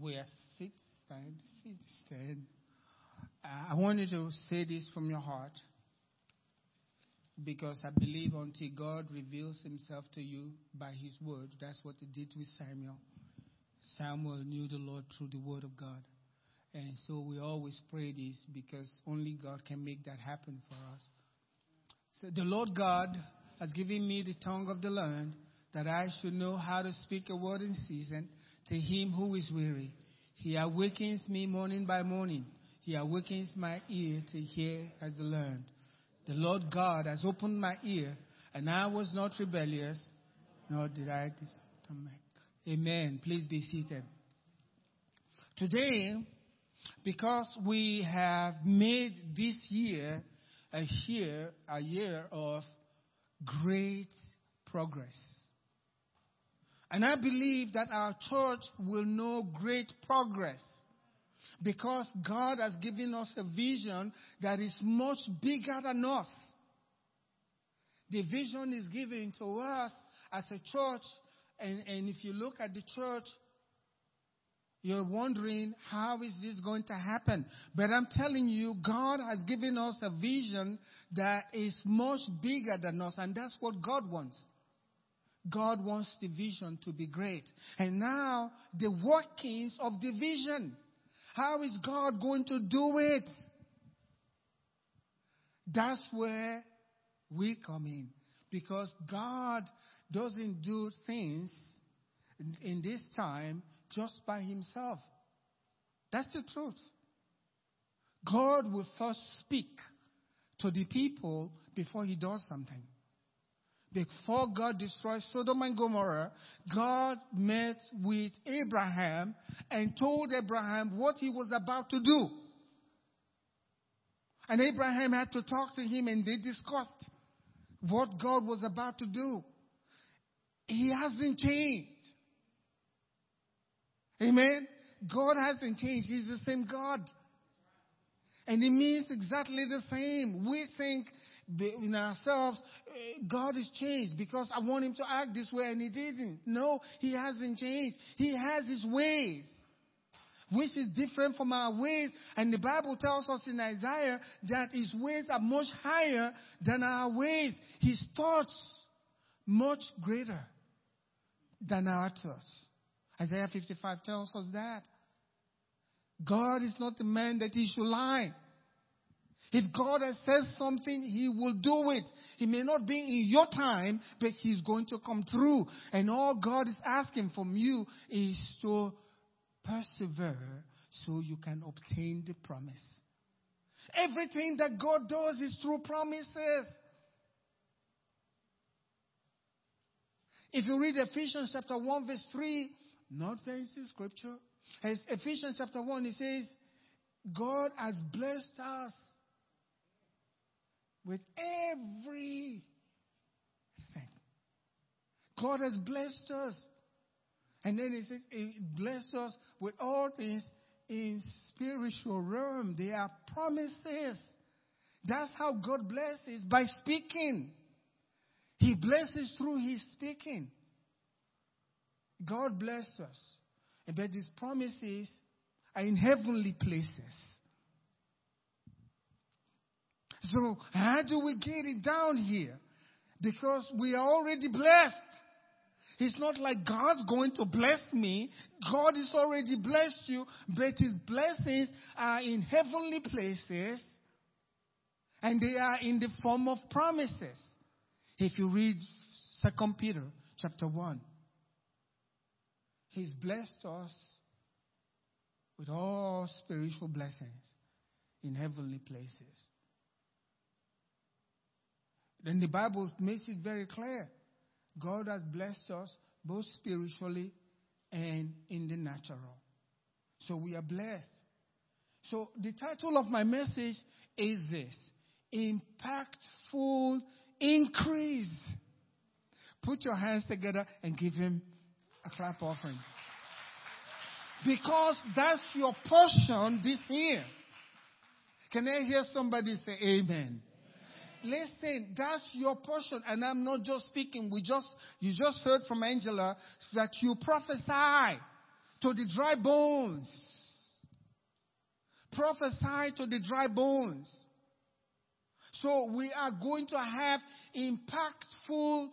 we are sit, stand. I want you to say this from your heart because I believe until God reveals himself to you by his word, that's what he did with Samuel. Samuel knew the Lord through the word of God. And so we always pray this because only God can make that happen for us. So the Lord God has given me the tongue of the learned that I should know how to speak a word in season to him who is weary. He awakens me morning by morning. He awakens my ear to hear as the learned. The Lord God has opened my ear, and I was not rebellious, nor did I stomach. Amen. Please be seated. Today, because we have made this year a year, a year of great progress. And I believe that our church will know great progress because God has given us a vision that is much bigger than us. The vision is given to us as a church, and, and if you look at the church, you're wondering how is this going to happen? But I'm telling you, God has given us a vision that is much bigger than us, and that's what God wants. God wants the vision to be great. And now, the workings of the vision. How is God going to do it? That's where we come in. Because God doesn't do things in, in this time just by himself. That's the truth. God will first speak to the people before he does something. Before God destroyed Sodom and Gomorrah, God met with Abraham and told Abraham what he was about to do. And Abraham had to talk to him and they discussed what God was about to do. He hasn't changed. Amen. God hasn't changed. He's the same God. And it means exactly the same. We think in ourselves, eh, God has changed because I want him to act this way and he didn't. No, he hasn't changed. He has his ways, which is different from our ways. And the Bible tells us in Isaiah that his ways are much higher than our ways. His thoughts much greater than our thoughts. Isaiah 55 tells us that. God is not a man that he should lie. If God has said something, He will do it. It may not be in your time, but He's going to come through. And all God is asking from you is to persevere so you can obtain the promise. Everything that God does is through promises. If you read Ephesians chapter 1 verse 3, not fancy scripture. As Ephesians chapter 1, it says, God has blessed us with everything. God has blessed us. And then he says, He blessed us with all things in spiritual realm. They are promises. That's how God blesses by speaking. He blesses through His speaking. God bless us. But His promises are in heavenly places. So how do we get it down here? Because we are already blessed. It's not like God's going to bless me. God has already blessed you, but His blessings are in heavenly places and they are in the form of promises. If you read Second Peter chapter 1, He's blessed us with all spiritual blessings in heavenly places. Then the Bible makes it very clear. God has blessed us both spiritually and in the natural. So we are blessed. So the title of my message is this Impactful Increase. Put your hands together and give him a clap offering. Because that's your portion this year. Can I hear somebody say amen? Listen, that's your portion. And I'm not just speaking. We just, you just heard from Angela that you prophesy to the dry bones. Prophesy to the dry bones. So we are going to have impactful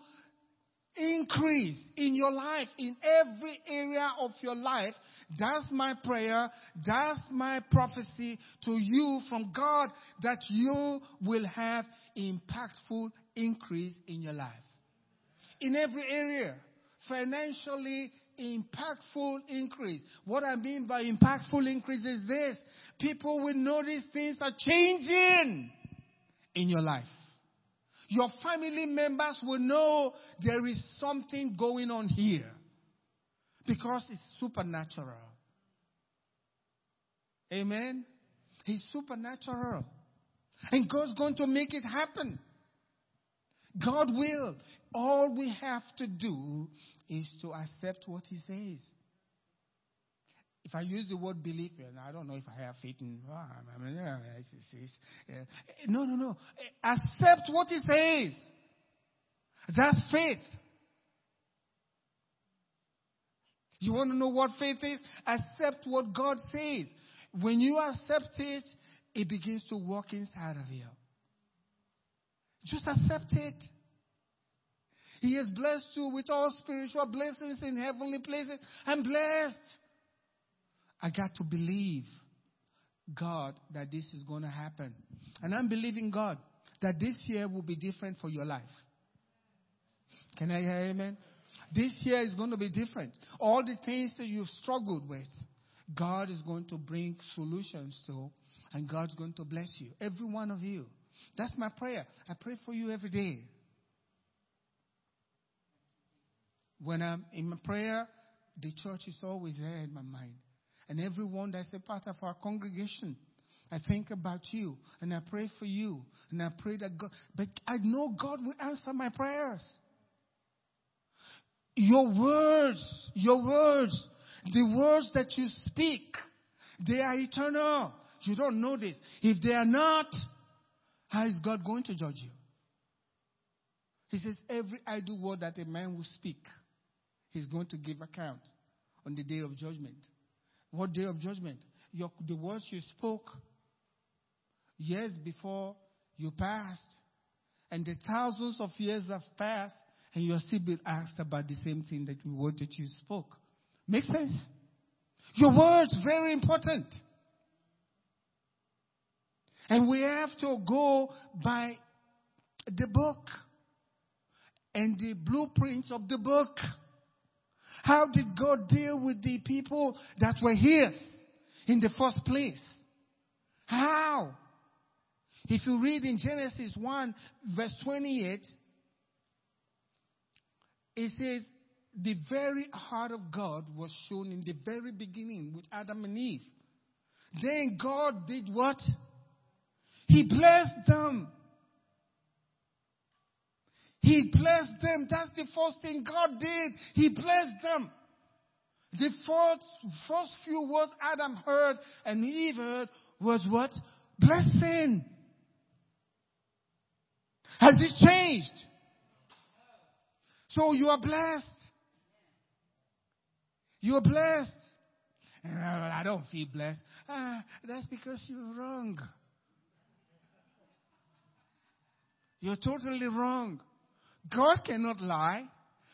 increase in your life, in every area of your life. That's my prayer. That's my prophecy to you from God that you will have impactful increase in your life. In every area. Financially impactful increase. What I mean by impactful increase is this. People will notice things are changing in your life. Your family members will know there is something going on here because it's supernatural. Amen. He's supernatural. And God's going to make it happen. God will. All we have to do is to accept what He says. If I use the word belief, I don't know if I have faith in. No, no, no. Accept what He says. That's faith. You want to know what faith is? Accept what God says. When you accept it, it begins to work inside of you. Just accept it. He has blessed you with all spiritual blessings in heavenly places. I'm blessed. I got to believe God that this is going to happen. And I'm believing God that this year will be different for your life. Can I hear amen? This year is going to be different. All the things that you've struggled with, God is going to bring solutions to, and God's going to bless you. Every one of you. That's my prayer. I pray for you every day. When I'm in my prayer, the church is always there in my mind and everyone that's a part of our congregation. I think about you and I pray for you and I pray that God, but I know God will answer my prayers. Your words, your words, the words that you speak, they are eternal. You don't know this. If they are not, how is God going to judge you? He says, every idle word that a man will speak, he's going to give account on the day of judgment. What day of judgment? Your, the words you spoke years before you passed, and the thousands of years have passed, and you are still being asked about the same thing that the word that you spoke. Make sense? Your words very important. And we have to go by the book and the blueprints of the book. How did God deal with the people that were his in the first place? How? If you read in Genesis 1, verse 28, it says, the very heart of God was shown in the very beginning with Adam and Eve. Then God did what? He blessed them. He blessed them. That's the first thing God did. He blessed them. The first, first few words Adam heard and Eve heard was what? Blessing. Has it changed? So you are blessed. You are blessed. I don't feel blessed. Ah, that's because you're wrong. You're totally wrong. God cannot lie.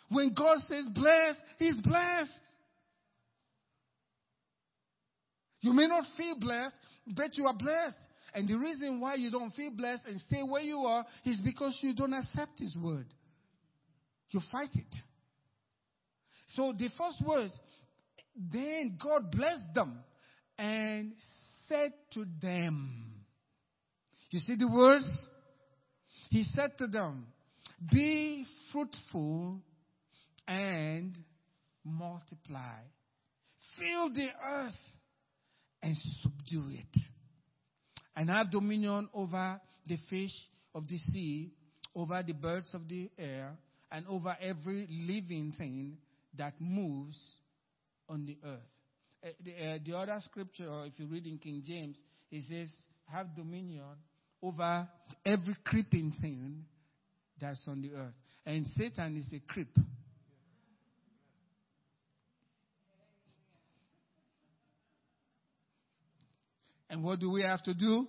When God says blessed, He's blessed. You may not feel blessed, but you are blessed. And the reason why you don't feel blessed and stay where you are is because you don't accept His word. You fight it. So the first words, then God blessed them and said to them, You see the words? He said to them, be fruitful and multiply. Fill the earth and subdue it. And have dominion over the fish of the sea, over the birds of the air, and over every living thing that moves on the earth. Uh, the, uh, the, other scripture, if you read in King James, it says, have dominion over every creeping thing that's on the earth. And Satan is a creep. And what do we have to do?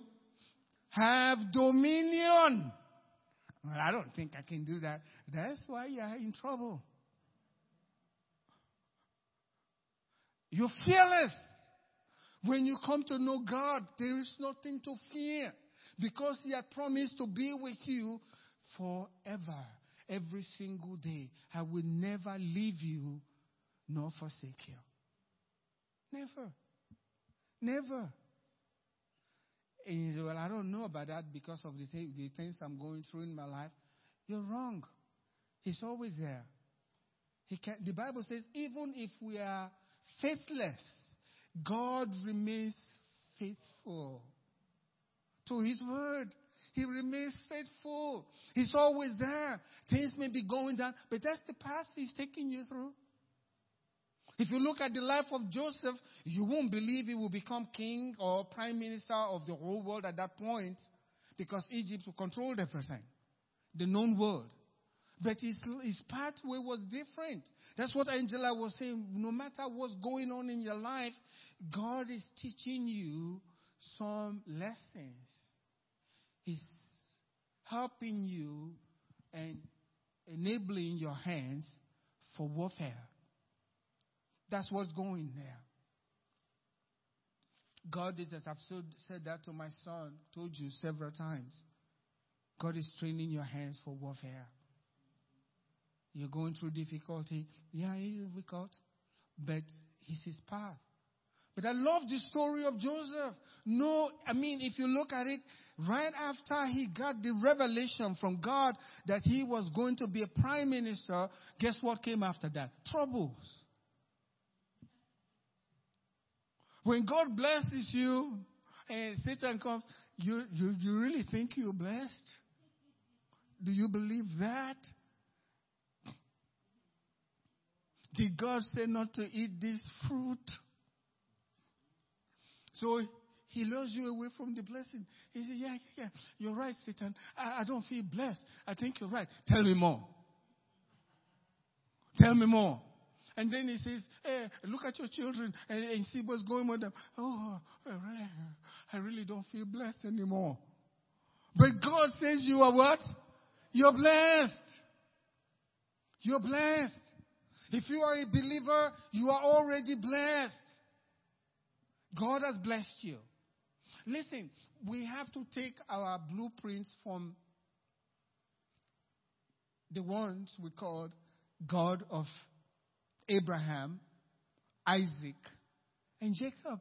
Have dominion. Well, I don't think I can do that. That's why you are in trouble. You're fearless. When you come to know God, there is nothing to fear because He had promised to be with you forever, every single day. I will never leave you nor forsake you. Never. Never. And well, I don't know about that because of the, th- the things I'm going through in my life. You're wrong. He's always there. He can, the Bible says, even if we are faithless, God remains faithful to His word. He remains faithful. He's always there. Things may be going down, but that's the path He's taking you through. If you look at the life of Joseph, you won't believe he will become king or prime minister of the whole world at that point because Egypt controlled everything, the known world. But his, his pathway was different. That's what Angela was saying. No matter what's going on in your life, God is teaching you some lessons. He's helping you and enabling your hands for warfare. That's what's going there. God is, as I've said that to my son, told you several times. God is training your hands for warfare. You're going through difficulty. Yeah, it's difficult, but it's his path. But I love the story of Joseph. No, I mean, if you look at it, right after he got the revelation from God that he was going to be a prime minister, guess what came after that? Troubles. When God blesses you and Satan comes, you, you, you really think you're blessed? Do you believe that? Did God say not to eat this fruit? So he lures you away from the blessing. He said, Yeah, yeah, yeah. You're right, Satan. I, I don't feel blessed. I think you're right. Tell me more. Tell me more. And then he says, hey, look at your children and, and see what's going on with them. Oh, I really don't feel blessed anymore. But God says you are what? You're blessed. You're blessed. If you are a believer, you are already blessed. God has blessed you. Listen, we have to take our blueprints from the ones we called God of Abraham, Isaac, and Jacob.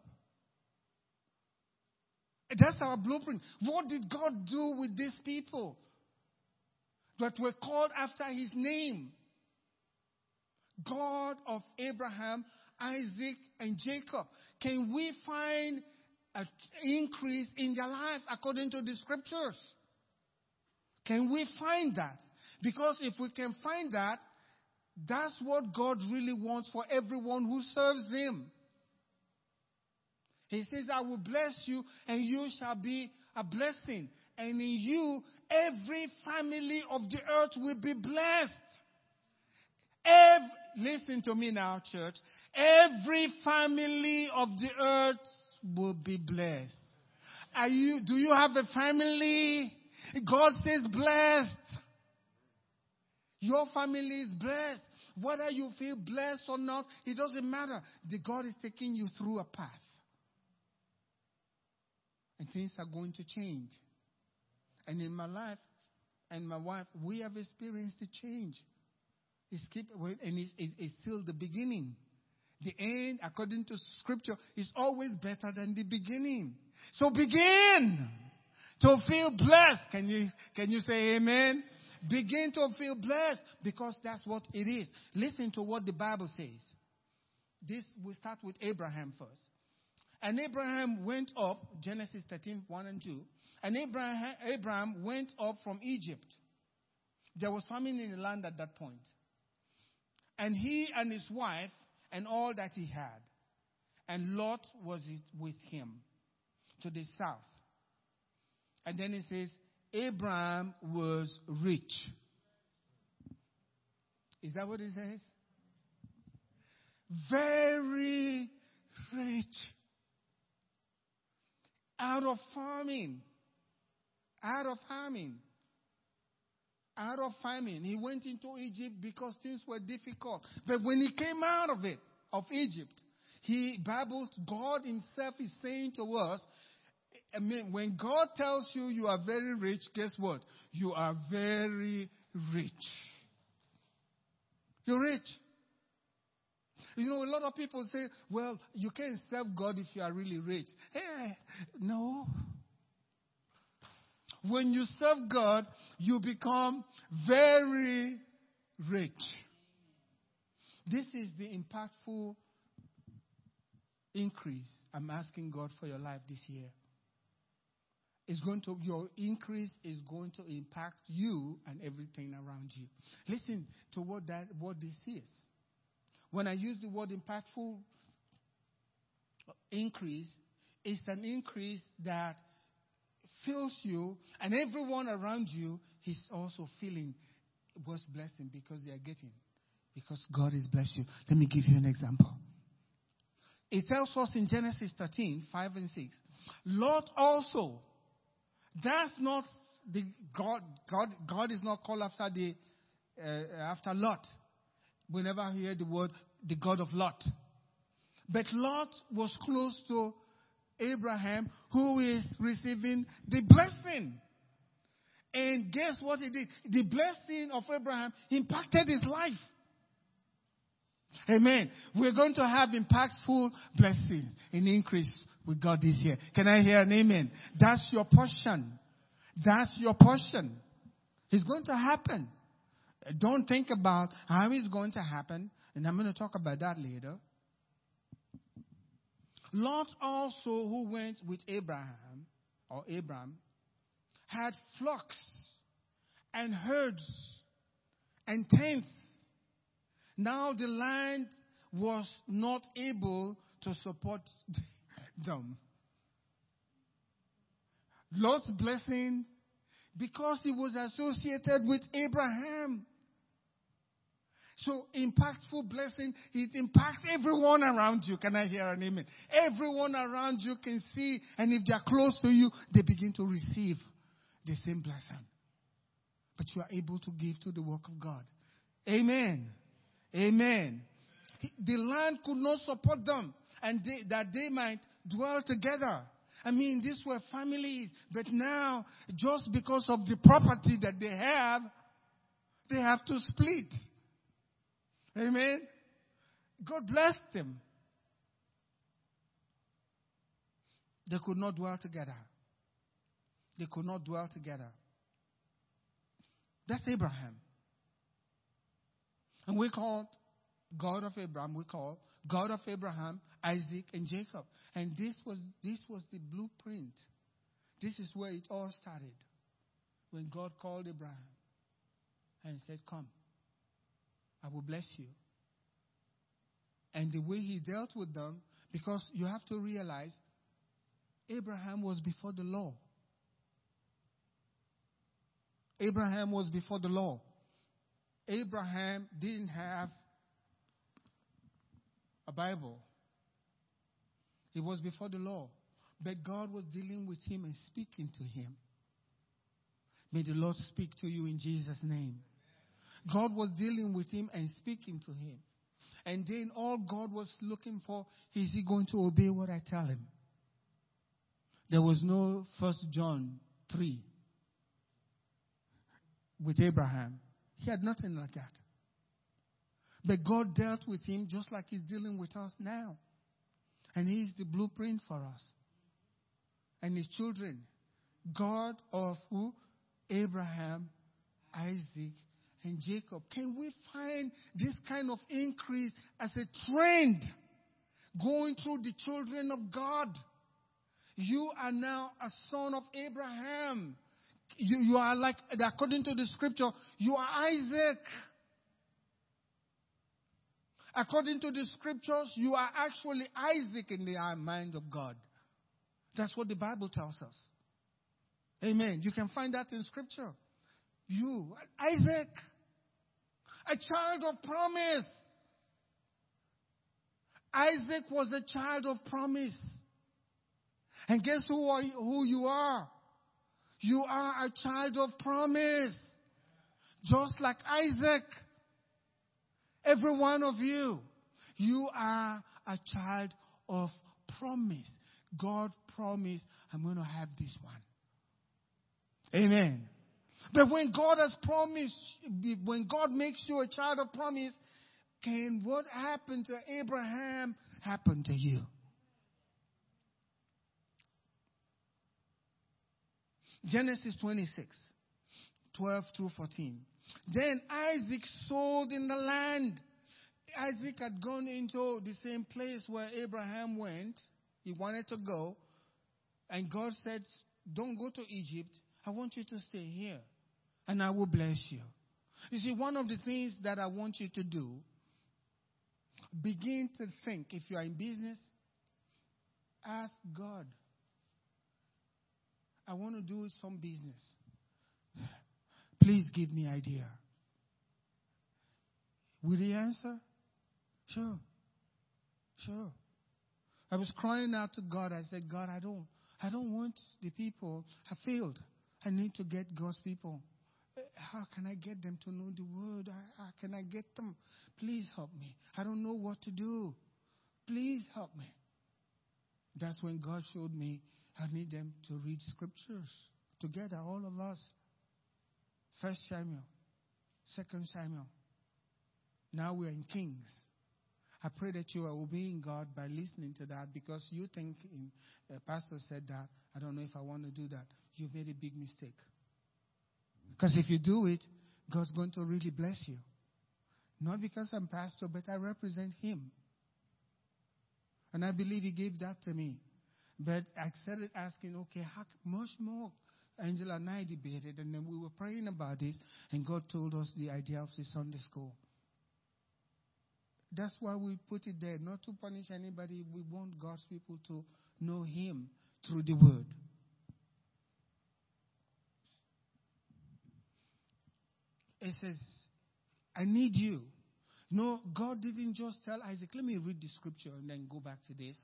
That's our blueprint. What did God do with these people that were called after his name? God of Abraham, Isaac, and Jacob. Can we find an increase in their lives according to the scriptures? Can we find that? Because if we can find that, that's what God really wants for everyone who serves Him. He says, I will bless you and you shall be a blessing. And in you, every family of the earth will be blessed. Every, listen to me now, church. Every family of the earth will be blessed. Are you, do you have a family? God says blessed. Your family is blessed. Whether you feel blessed or not, it doesn't matter. The God is taking you through a path. And things are going to change. And in my life and my wife, we have experienced a change. It's keep, and it's, it's still the beginning. The end, according to scripture, is always better than the beginning. So begin to feel blessed. Can you, can you say amen? Begin to feel blessed because that's what it is. Listen to what the Bible says. This we start with Abraham first. And Abraham went up, Genesis 13, 1 and 2. And Abraham, Abraham went up from Egypt. There was famine in the land at that point. And he and his wife and all that he had. And Lot was with him to the south. And then it says, Abraham was rich. Is that what it says? Very rich. out of farming. Out of famine. Out of famine. He went into Egypt because things were difficult. But when he came out of it, of Egypt, he, Bible, God himself is saying to us, I mean, when God tells you you are very rich, guess what? You are very rich. You're rich. You know, a lot of people say, well, you can't serve God if you are really rich. Hey, no. When you serve God, you become very rich. This is the impactful increase I'm asking God for your life this year. It's going to, your increase is going to impact you and everything around you. Listen to what that, what this is. When I use the word impactful uh, increase, it's an increase that fills you and everyone around you is also feeling God's blessing because they are getting. Because God has blessed you. Let me give you an example. It tells us in Genesis 13, 5 and 6. Lot also, that's not the God, God, God is not called after the, uh, after Lot. Whenever I hear the word, the God of Lot. But Lot was close to Abraham, who is receiving the blessing. And guess what he did? The blessing of Abraham impacted his life. Amen. We're going to have impactful blessings and increase with God this year. Can I hear an amen? That's your portion. That's your portion. It's going to happen. Don't think about how it's going to happen, and I'm going to talk about that later. Lot also, who went with Abraham, or Abram, had flocks and herds and tents. Now the land was not able to support them. Lot's blessing because he was associated with Abraham. So impactful blessing, it impacts everyone around you. Can I hear an amen? Everyone around you can see, and if they're close to you, they begin to receive the same blessing. But you are able to give to the work of God. Amen. Amen. The land could not support them, and they, that they might dwell together. I mean, these were families, but now, just because of the property that they have, they have to split. Amen. God blessed them. They could not dwell together. They could not dwell together. That's Abraham. And we call God of Abraham, we call God of Abraham, Isaac, and Jacob. And this was, this was the blueprint. This is where it all started. When God called Abraham and said, Come. I will bless you. And the way he dealt with them, because you have to realize Abraham was before the law. Abraham was before the law. Abraham didn't have a Bible. He was before the law. But God was dealing with him and speaking to him. May the Lord speak to you in Jesus' name. God was dealing with him and speaking to him. And then all God was looking for is he going to obey what I tell him? There was no First John 3 with Abraham. He had nothing like that. But God dealt with him just like he's dealing with us now. And he's the blueprint for us. And his children. God of who? Abraham, Isaac, and Jacob. Can we find this kind of increase as a trend going through the children of God? You are now a son of Abraham. You, you are like, according to the scripture, you are Isaac. According to the scriptures, you are actually Isaac in the mind of God. That's what the Bible tells us. Amen. You can find that in scripture. You, Isaac a child of promise. Isaac was a child of promise. And guess who, are, who you are? You are a child of promise. Just like Isaac. Every one of you. You are a child of promise. God promised, I'm going to have this one. Amen. But when God has promised, when God makes you a child of promise, can what happened to Abraham happen to you? Genesis 26, 12 through 14. Then Isaac sold in the land. Isaac had gone into the same place where Abraham went. He wanted to go. And God said, Don't go to Egypt. I want you to stay here. And I will bless you. You see, one of the things that I want you to do, begin to think. If you are in business, ask God, I want to do some business. Please give me idea. Will he answer? Sure. Sure. I was crying out to God. I said, God, I don't, I don't want the people. I failed. I need to get God's people. How can I get them to know the word? How can I get them? Please help me. I don't know what to do. Please help me. That's when God showed me I need them to read scriptures together, all of us. First Samuel, Second Samuel. Now we're in Kings. I pray that you are obeying God by listening to that because you think in, a pastor said that. I don't know if I want to do that. You've made a big mistake. Because if you do it, God's going to really bless you. Not because I'm pastor, but I represent Him. And I believe He gave that to me. But I started asking, okay, how much more? Angela and I debated, and then we were praying about this, and God told us the idea of the Sunday school. That's why we put it there, not to punish anybody. We want God's people to know Him through the Word. It says, I need you. No, God didn't just tell Isaac, let me read the scripture and then go back to this.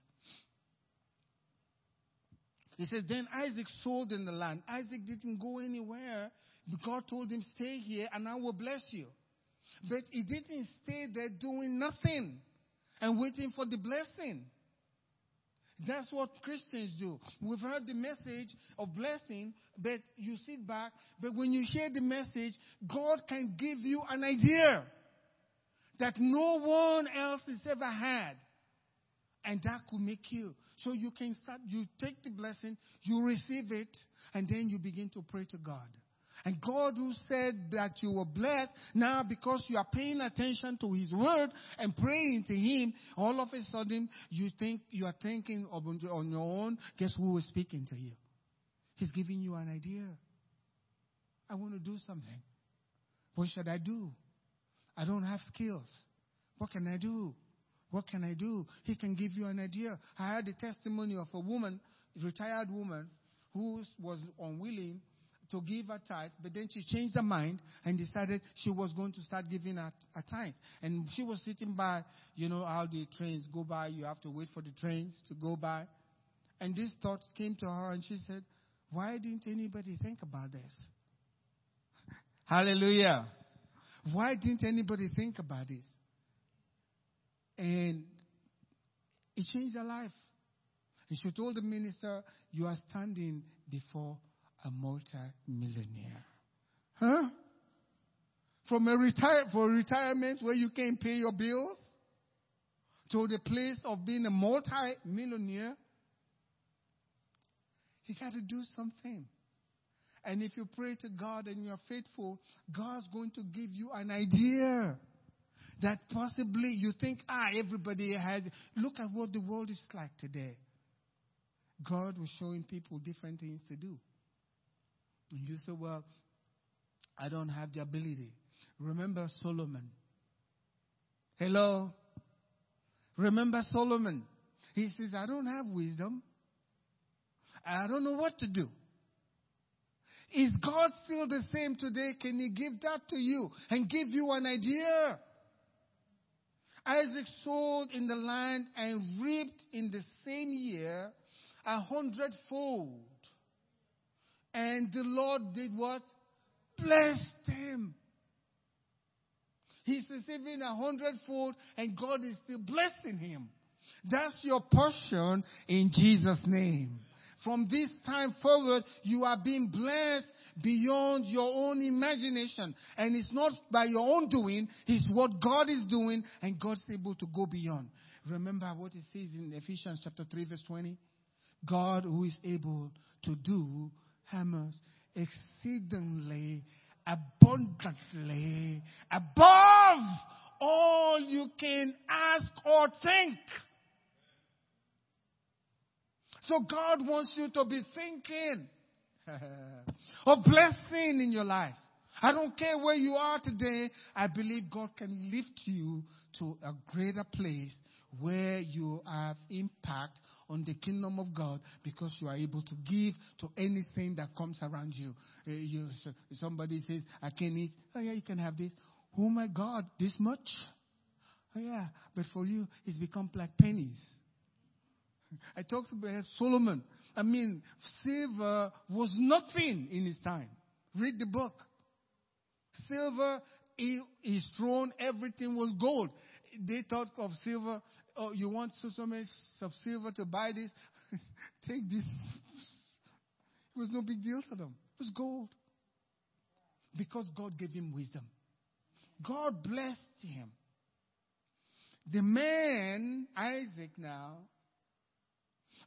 He says, Then Isaac sold in the land. Isaac didn't go anywhere. God told him, Stay here and I will bless you. But he didn't stay there doing nothing and waiting for the blessing. That's what Christians do. We've heard the message of blessing, but you sit back. But when you hear the message, God can give you an idea that no one else has ever had. And that could make you. So you can start, you take the blessing, you receive it, and then you begin to pray to God. And God who said that you were blessed, now because you are paying attention to His word and praying to Him, all of a sudden you think you are thinking on your own. Guess who is speaking to you? He's giving you an idea. I want to do something. What should I do? I don't have skills. What can I do? What can I do? He can give you an idea. I had the testimony of a woman, a retired woman, who was unwilling to give her tithe, but then she changed her mind and decided she was going to start giving a tithe. And she was sitting by, you know, how the trains go by. You have to wait for the trains to go by. And these thoughts came to her and she said, why didn't anybody think about this? Hallelujah. Why didn't anybody think about this? And it changed her life. And she told the minister, You are standing before a multi-millionaire. Huh? From a retire for retirement where you can't pay your bills to the place of being a multi-millionaire. You got to do something. And if you pray to God and you're faithful, God's going to give you an idea that possibly you think, ah, everybody has. Look at what the world is like today. God was showing people different things to do. And you say, well, I don't have the ability. Remember Solomon. Hello? Remember Solomon. He says, I don't have wisdom. I don't know what to do. Is God still the same today? Can He give that to you and give you an idea? Isaac sowed in the land and reaped in the same year a hundredfold. And the Lord did what? Blessed him. He's receiving a hundredfold and God is still blessing him. That's your portion in Jesus' name. From this time forward, you are being blessed beyond your own imagination. And it's not by your own doing, it's what God is doing, and God's able to go beyond. Remember what it says in Ephesians chapter 3, verse 20? God who is able to do exceedingly, abundantly, above all you can ask or think. So God wants you to be thinking of blessing in your life. I don't care where you are today. I believe God can lift you to a greater place where you have impact on the kingdom of God because you are able to give to anything that comes around you. Uh, you so somebody says, I can eat. Oh yeah, you can have this. Oh my God, this much? Oh yeah, but for you, it's become like pennies. I talked about Solomon. I mean, silver was nothing in his time. Read the book. Silver, his throne, everything was gold. They thought of silver. Oh, you want so, so much of silver to buy this? Take this. It was no big deal to them. It was gold. Because God gave him wisdom. God blessed him. The man, Isaac now,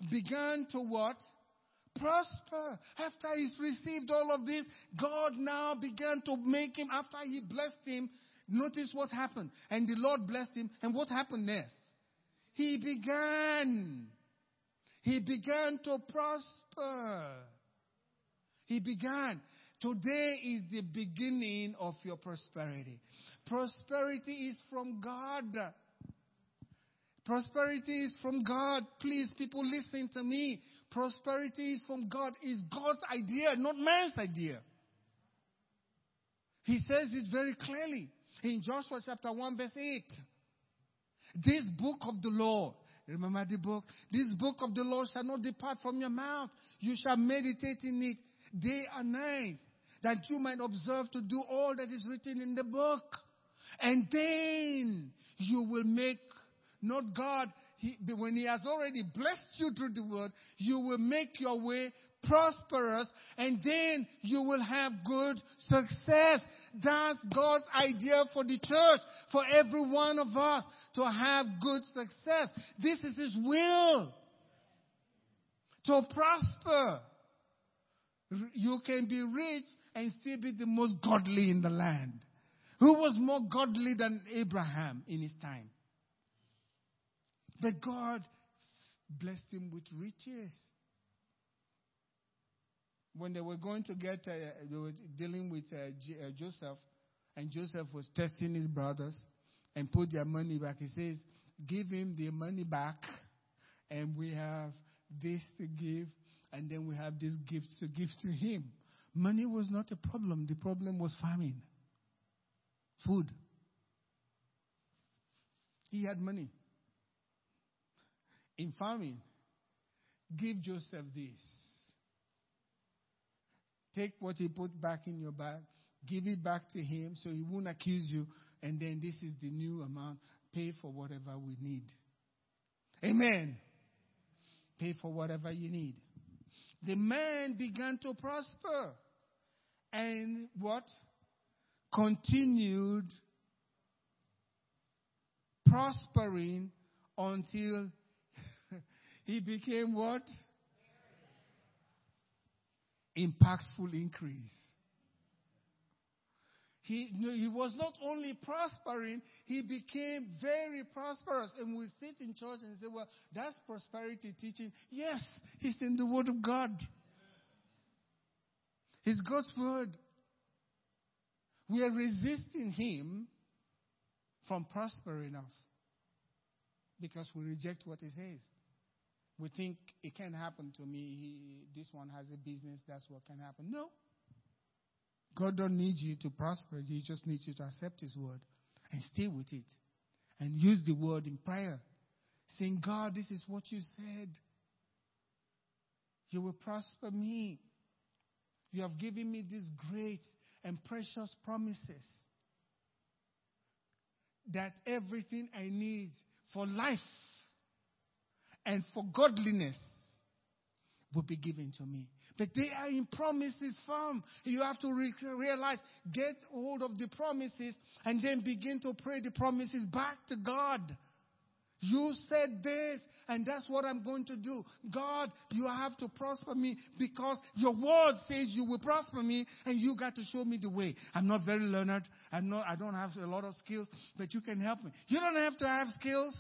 began to what? Prosper. After he's received all of this, God now began to make him, after he blessed him, notice what happened. And the Lord blessed him. And what happened next? He began. He began to prosper. He began. Today is the beginning of your prosperity. Prosperity is from God. Prosperity is from God. Please, people, listen to me. Prosperity is from God. It's God's idea, not man's idea. He says it very clearly in Joshua chapter 1, verse 8. This book of the law, remember the book? This book of the law shall not depart from your mouth. You shall meditate in it day and night, that you might observe to do all that is written in the book. And then you will make not God. He, when He has already blessed you through the word, you will make your way prosperous and then you will have good success. That's God's idea for the church, for every one of us to have good success. This is His will. To prosper. You can be rich and still be the most godly in the land. Who was more godly than Abraham in his time? But God blessed him with riches. When they were going to get, uh, they were dealing with uh, J- uh, Joseph, and Joseph was testing his brothers and put their money back. He says, Give him the money back, and we have this to give, and then we have these gifts to give to him. Money was not a problem, the problem was famine, food. He had money in farming, give Joseph this. Take what he put back in your bag, give it back to him so he won't accuse you, and then this is the new amount. Pay for whatever we need. Amen. Pay for whatever you need. The man began to prosper and what? Continued prospering until he became what? Impactful increase. He, he was not only prospering, he became very prosperous. And we sit in church and say, well, that's prosperity teaching. Yes, it's in the Word of God. It's God's Word. We are resisting Him from prospering us because we reject what He says we think it can happen to me. He, this one has a business, that's what can happen. No. God don't need you to prosper. He just needs you to accept His word and stay with it. And use the word in prayer. Saying, God, this is what you said. You will prosper me. You have given me these great and precious promises that everything I need for life and for godliness will be given to me. But they are in promises form. You have to re- realize, get hold of the promises and then begin to pray the promises back to God. You said this, and that's what I'm going to do. God, you have to prosper me because your word says you will prosper me, and you got to show me the way. I'm not very learned. I'm not, I don't have a lot of skills, but you can help me. You don't have to have skills.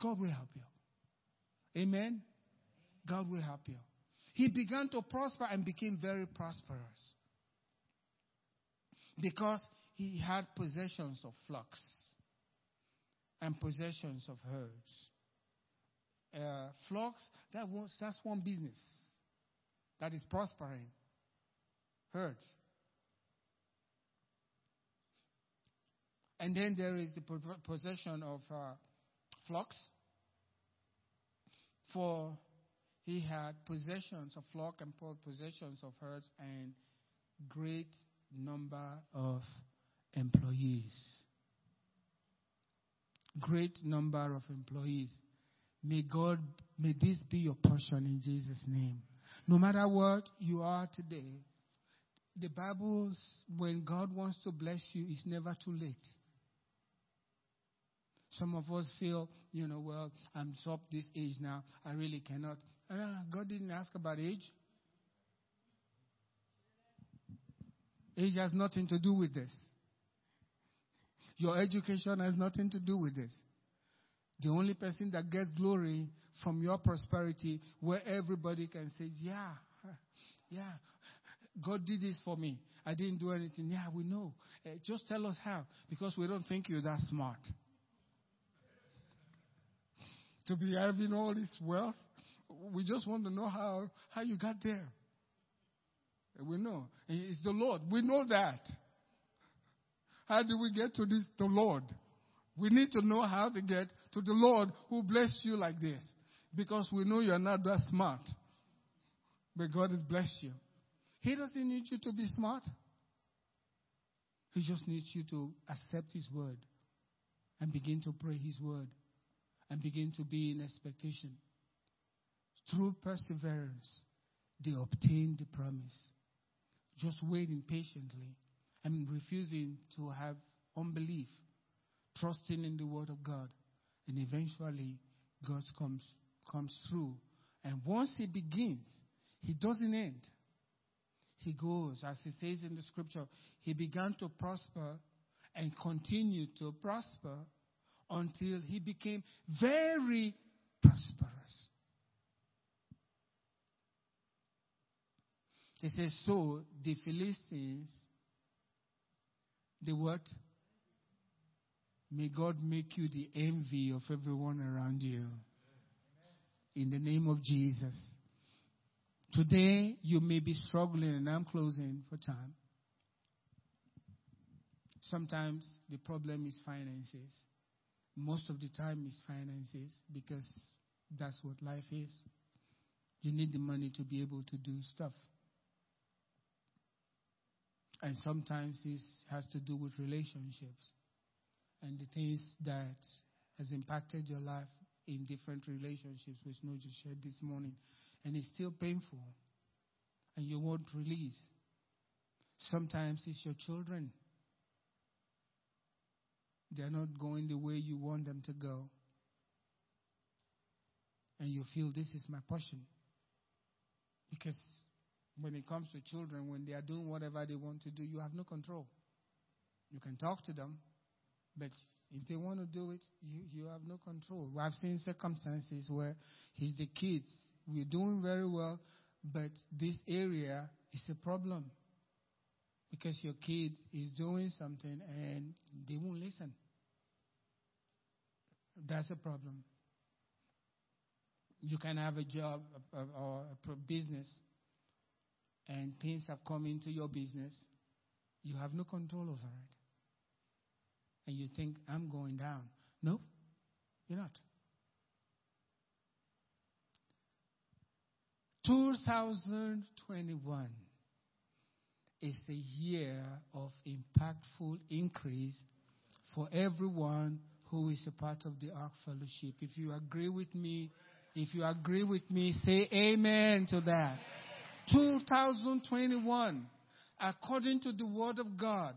God will help you. Amen. God will help you. He began to prosper and became very prosperous because he had possessions of flocks and possessions of herds. Uh, flocks, that was, that's one business that is prospering. Herds. And then there is the possession of uh, flocks. For he had possessions of flock and possessions of herds and great number of employees great number of employees. May God, may this be your portion in Jesus' name. No matter what you are today, the Bible, when God wants to bless you, it's never too late. Some of us feel, you know, well, I'm up this age now. I really cannot. Uh, God didn't ask about age. Age has nothing to do with this. Your education has nothing to do with this. The only person that gets glory from your prosperity, where everybody can say, Yeah, yeah, God did this for me. I didn't do anything. Yeah, we know. Uh, just tell us how, because we don't think you're that smart. To be having all this wealth, we just want to know how, how you got there. We know. It's the Lord. We know that. How do we get to this? The Lord. We need to know how to get to the Lord who blessed you like this. Because we know you're not that smart. But God has blessed you. He doesn't need you to be smart. He just needs you to accept His word and begin to pray His word and begin to be in expectation. Through perseverance, they obtain the promise. Just waiting patiently and refusing to have unbelief, trusting in the word of God. And eventually, God comes, comes through. And once He begins, He doesn't end. He goes, as He says in the scripture, He began to prosper and continued to prosper until He became very prosperous. It says, So the Philistines the what? May God make you the envy of everyone around you. In the name of Jesus. Today, you may be struggling, and I'm closing for time. Sometimes the problem is finances. Most of the time, it's finances because that's what life is. You need the money to be able to do stuff. And sometimes this has to do with relationships and the things that has impacted your life in different relationships, which No just shared this morning. And it's still painful. And you won't release. Sometimes it's your children. They're not going the way you want them to go. And you feel this is my portion. Because when it comes to children, when they are doing whatever they want to do, you have no control. You can talk to them, but if they want to do it, you, you have no control. I've seen circumstances where he's the kids. We're doing very well, but this area is a problem because your kid is doing something and they won't listen. That's a problem. You can have a job or a business and things have come into your business, you have no control over it. And you think, I'm going down. No, you're not. 2021 is a year of impactful increase for everyone who is a part of the Ark Fellowship. If you agree with me, if you agree with me, say amen to that. 2021, according to the Word of God,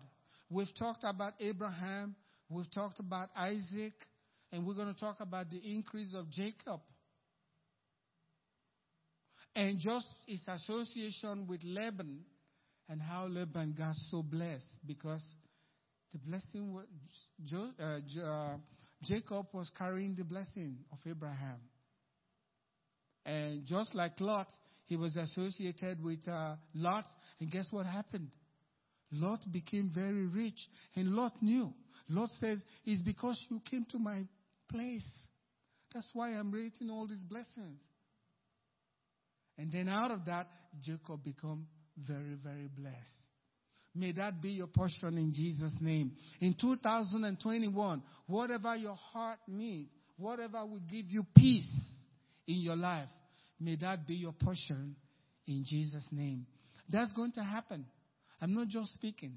we've talked about Abraham, we've talked about Isaac, and we're going to talk about the increase of Jacob. And just its association with Laban and how Laban got so blessed because the blessing was, uh, uh, Jacob was carrying the blessing of Abraham. And just like Lot, he was associated with uh, Lot. And guess what happened? Lot became very rich. And Lot knew. Lot says, It's because you came to my place. That's why I'm rating all these blessings. And then out of that, Jacob become very, very blessed. May that be your portion in Jesus' name. In 2021, whatever your heart needs, whatever will give you peace in your life, May that be your portion in Jesus' name. That's going to happen. I'm not just speaking.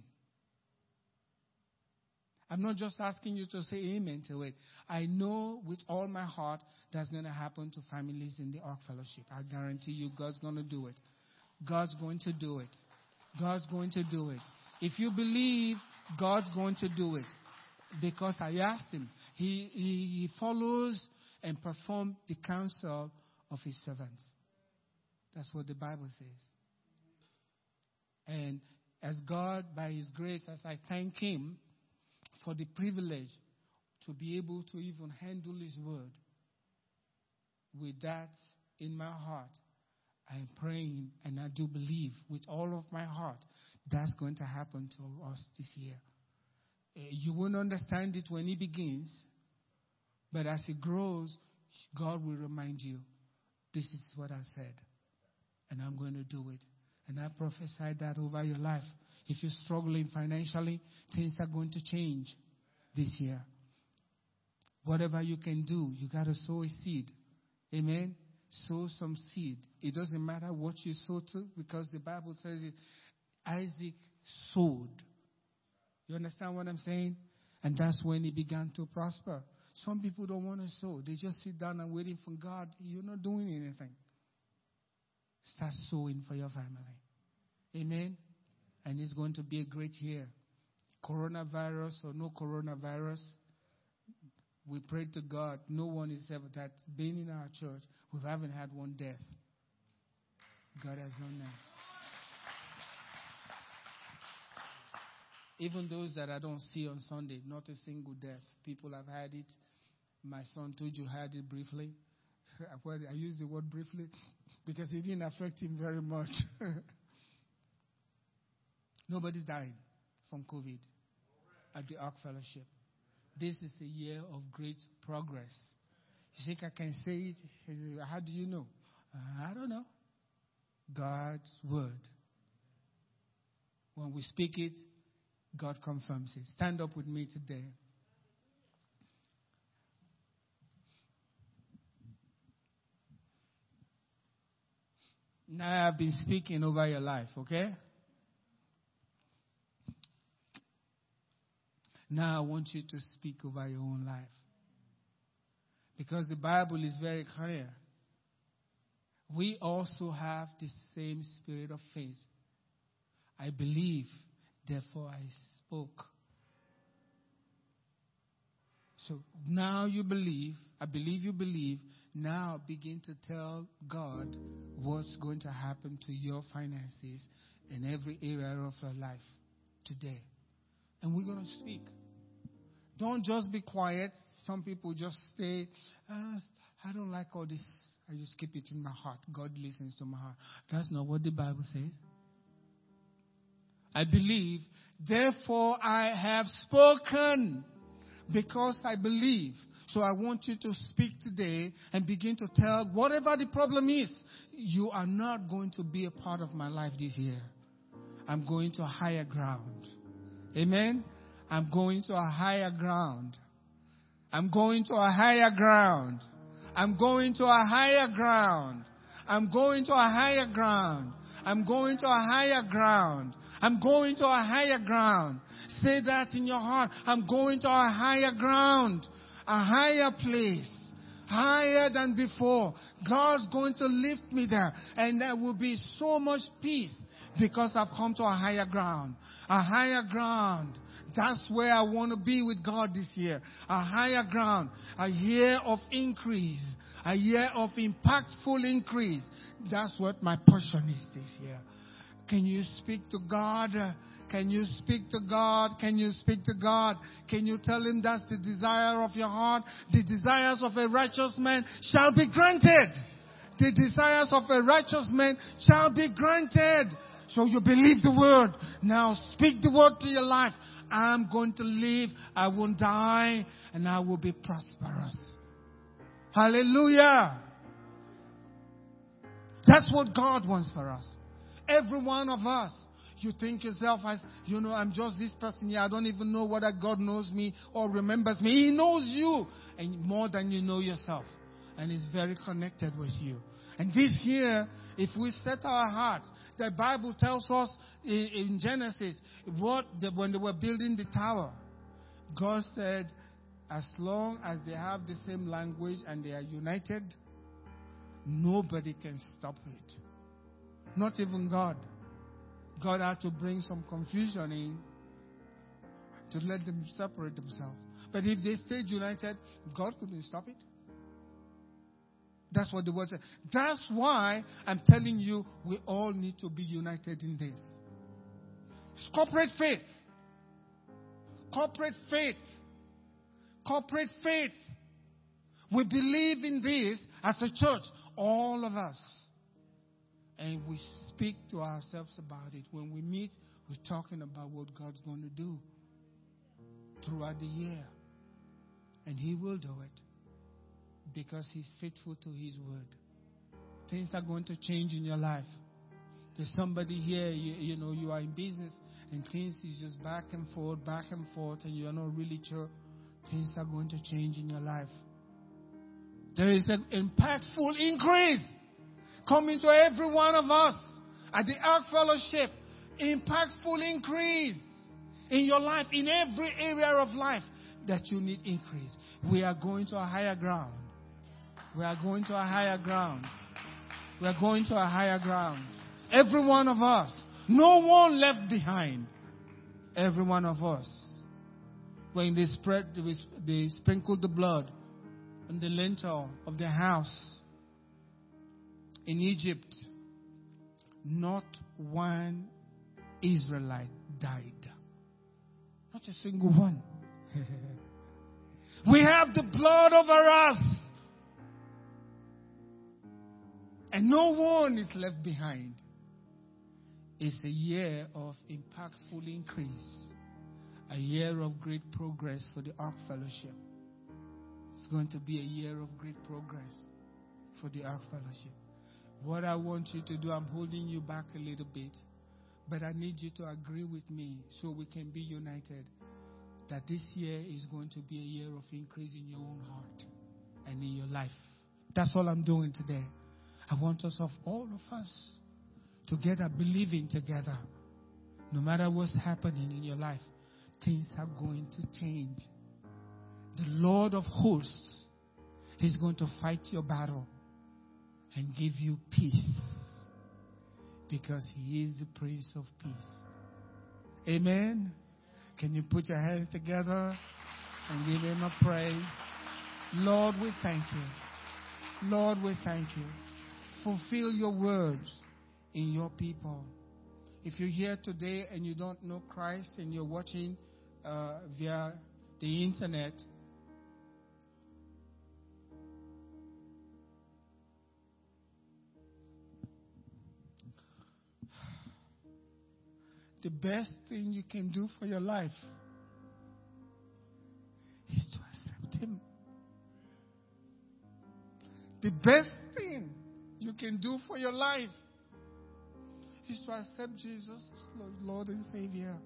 I'm not just asking you to say amen to it. I know with all my heart that's going to happen to families in the Ark Fellowship. I guarantee you God's going to do it. God's going to do it. God's going to do it. If you believe, God's going to do it. Because I asked him. He, he, he follows and performs the counsel of his servants. That's what the Bible says. And as God, by his grace, as I thank him for the privilege to be able to even handle his word, with that in my heart, I am praying and I do believe with all of my heart that's going to happen to us this year. Uh, you won't understand it when it begins, but as it grows, God will remind you this is what I said. And I'm going to do it. And I prophesy that over your life. If you're struggling financially, things are going to change this year. Whatever you can do, you got to sow a seed. Amen. Sow some seed. It doesn't matter what you sow to because the Bible says it. Isaac sowed. You understand what I'm saying? And that's when he began to prosper. Some people don't want to sow. They just sit down and waiting for God. You're not doing anything. Start sowing for your family. Amen. And it's going to be a great year. Coronavirus or no coronavirus, we pray to God. No one is ever that's been in our church. We haven't had one death. God has done that. Even those that I don't see on Sunday, not a single death. People have had it. My son told you had it briefly. I use the word briefly because it didn't affect him very much. Nobody's dying from COVID at the Ark Fellowship. This is a year of great progress. You think I can say it? How do you know? Uh, I don't know. God's word. When we speak it, God confirms it. Stand up with me today. Now I've been speaking over your life, okay? Now I want you to speak over your own life. Because the Bible is very clear. We also have the same spirit of faith. I believe, therefore I spoke. So now you believe, I believe you believe, now begin to tell God what's going to happen to your finances in every area of your life today. And we're going to speak. Don't just be quiet. Some people just say, ah, I don't like all this. I just keep it in my heart. God listens to my heart. That's not what the Bible says. I believe, therefore I have spoken because I believe. So I want you to speak today and begin to tell whatever the problem is, you are not going to be a part of my life this year. I'm going to higher ground. Amen. I'm going to a higher ground. I'm going to a higher ground. I'm going to a higher ground. I'm going to a higher ground. I'm going to a higher ground. I'm going to a higher ground. Say that in your heart. I'm going to a higher ground, a higher place, higher than before. God's going to lift me there, and there will be so much peace because I've come to a higher ground. A higher ground. That's where I want to be with God this year. A higher ground. A year of increase. A year of impactful increase. That's what my portion is this year. Can you speak to God? Can you speak to God? Can you speak to God? Can you tell Him that's the desire of your heart? The desires of a righteous man shall be granted. The desires of a righteous man shall be granted. So you believe the word. Now speak the word to your life. I'm going to live. I won't die and I will be prosperous. Hallelujah. That's what God wants for us. Every one of us. You think yourself as, you know, I'm just this person here. I don't even know whether God knows me or remembers me. He knows you and more than you know yourself. And is very connected with you. And this year, if we set our hearts, the Bible tells us in, in Genesis what the, when they were building the tower, God said, as long as they have the same language and they are united, nobody can stop it. Not even God. God had to bring some confusion in to let them separate themselves. But if they stayed united, God couldn't stop it. That's what the word says. That's why I'm telling you we all need to be united in this. It's corporate faith. Corporate faith. Corporate faith. We believe in this as a church, all of us. And we speak to ourselves about it. When we meet, we're talking about what God's going to do throughout the year. And He will do it because He's faithful to His word. Things are going to change in your life. There's somebody here, you, you know, you are in business and things is just back and forth, back and forth, and you're not really sure things are going to change in your life. There is an impactful increase coming to every one of us at the Ark Fellowship. Impactful increase in your life, in every area of life that you need increase. We are going to a higher ground. We are going to a higher ground. We are going to a higher ground. Every one of us. No one left behind. Every one of us. When they spread, they sprinkled the blood on the lintel of the house in Egypt, not one Israelite died. Not a single one. we have the blood over us. And no one is left behind. It's a year of impactful increase, a year of great progress for the Ark Fellowship. It's going to be a year of great progress for the Ark Fellowship. What I want you to do, I'm holding you back a little bit, but I need you to agree with me so we can be united that this year is going to be a year of increase in your own heart and in your life. That's all I'm doing today. I want us of all of us together believing together. No matter what's happening in your life, things are going to change. The Lord of hosts is going to fight your battle and give you peace because He is the Prince of Peace. Amen. Can you put your hands together and give Him a praise? Lord, we thank you. Lord, we thank you fulfill your words in your people. If you're here today and you don't know Christ and you're watching uh, via the internet, the best thing you can do for your life is to accept Him. The best thing you can do for your life is to accept Jesus as Lord and Savior.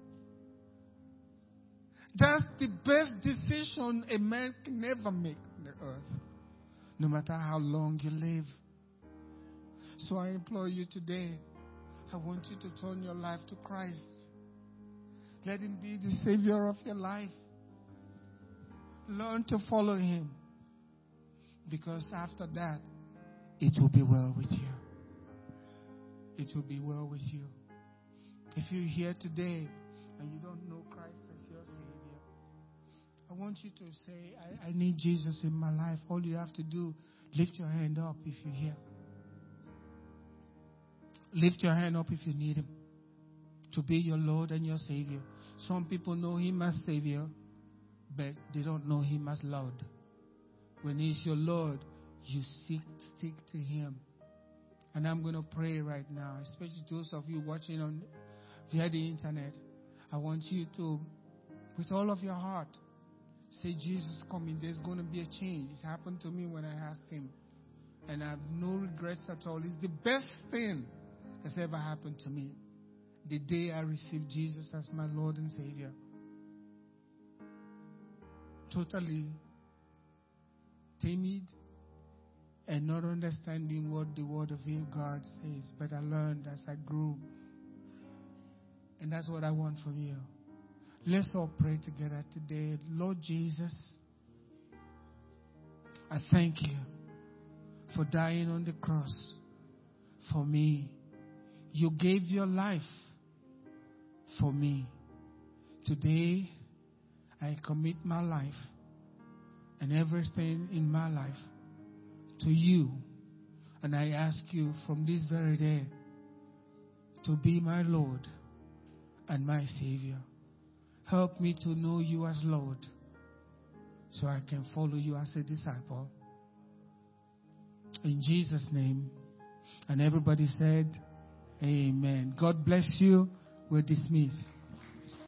That's the best decision a man can ever make on the earth, no matter how long you live. So I implore you today, I want you to turn your life to Christ. Let Him be the Savior of your life. Learn to follow Him. Because after that, it will be well with you. It will be well with you. If you're here today and you don't know Christ as your Savior, I want you to say, I, I need Jesus in my life. All you have to do, lift your hand up if you're here. Lift your hand up if you need Him to be your Lord and your Savior. Some people know Him as Savior, but they don't know Him as Lord. When He's your Lord, you seek, stick to Him. And I'm going to pray right now, especially those of you watching on via the internet. I want you to, with all of your heart, say, Jesus coming. There's going to be a change. It happened to me when I asked Him. And I have no regrets at all. It's the best thing that's ever happened to me. The day I received Jesus as my Lord and Savior. Totally timid and not understanding what the Word of God says. But I learned as I grew. And that's what I want from you. Let's all pray together today. Lord Jesus, I thank you for dying on the cross for me. You gave your life for me. Today, I commit my life and everything in my life to you. And I ask you from this very day to be my Lord and my Savior. Help me to know you as Lord so I can follow you as a disciple. In Jesus' name. And everybody said, Amen. God bless you. We're dismissed.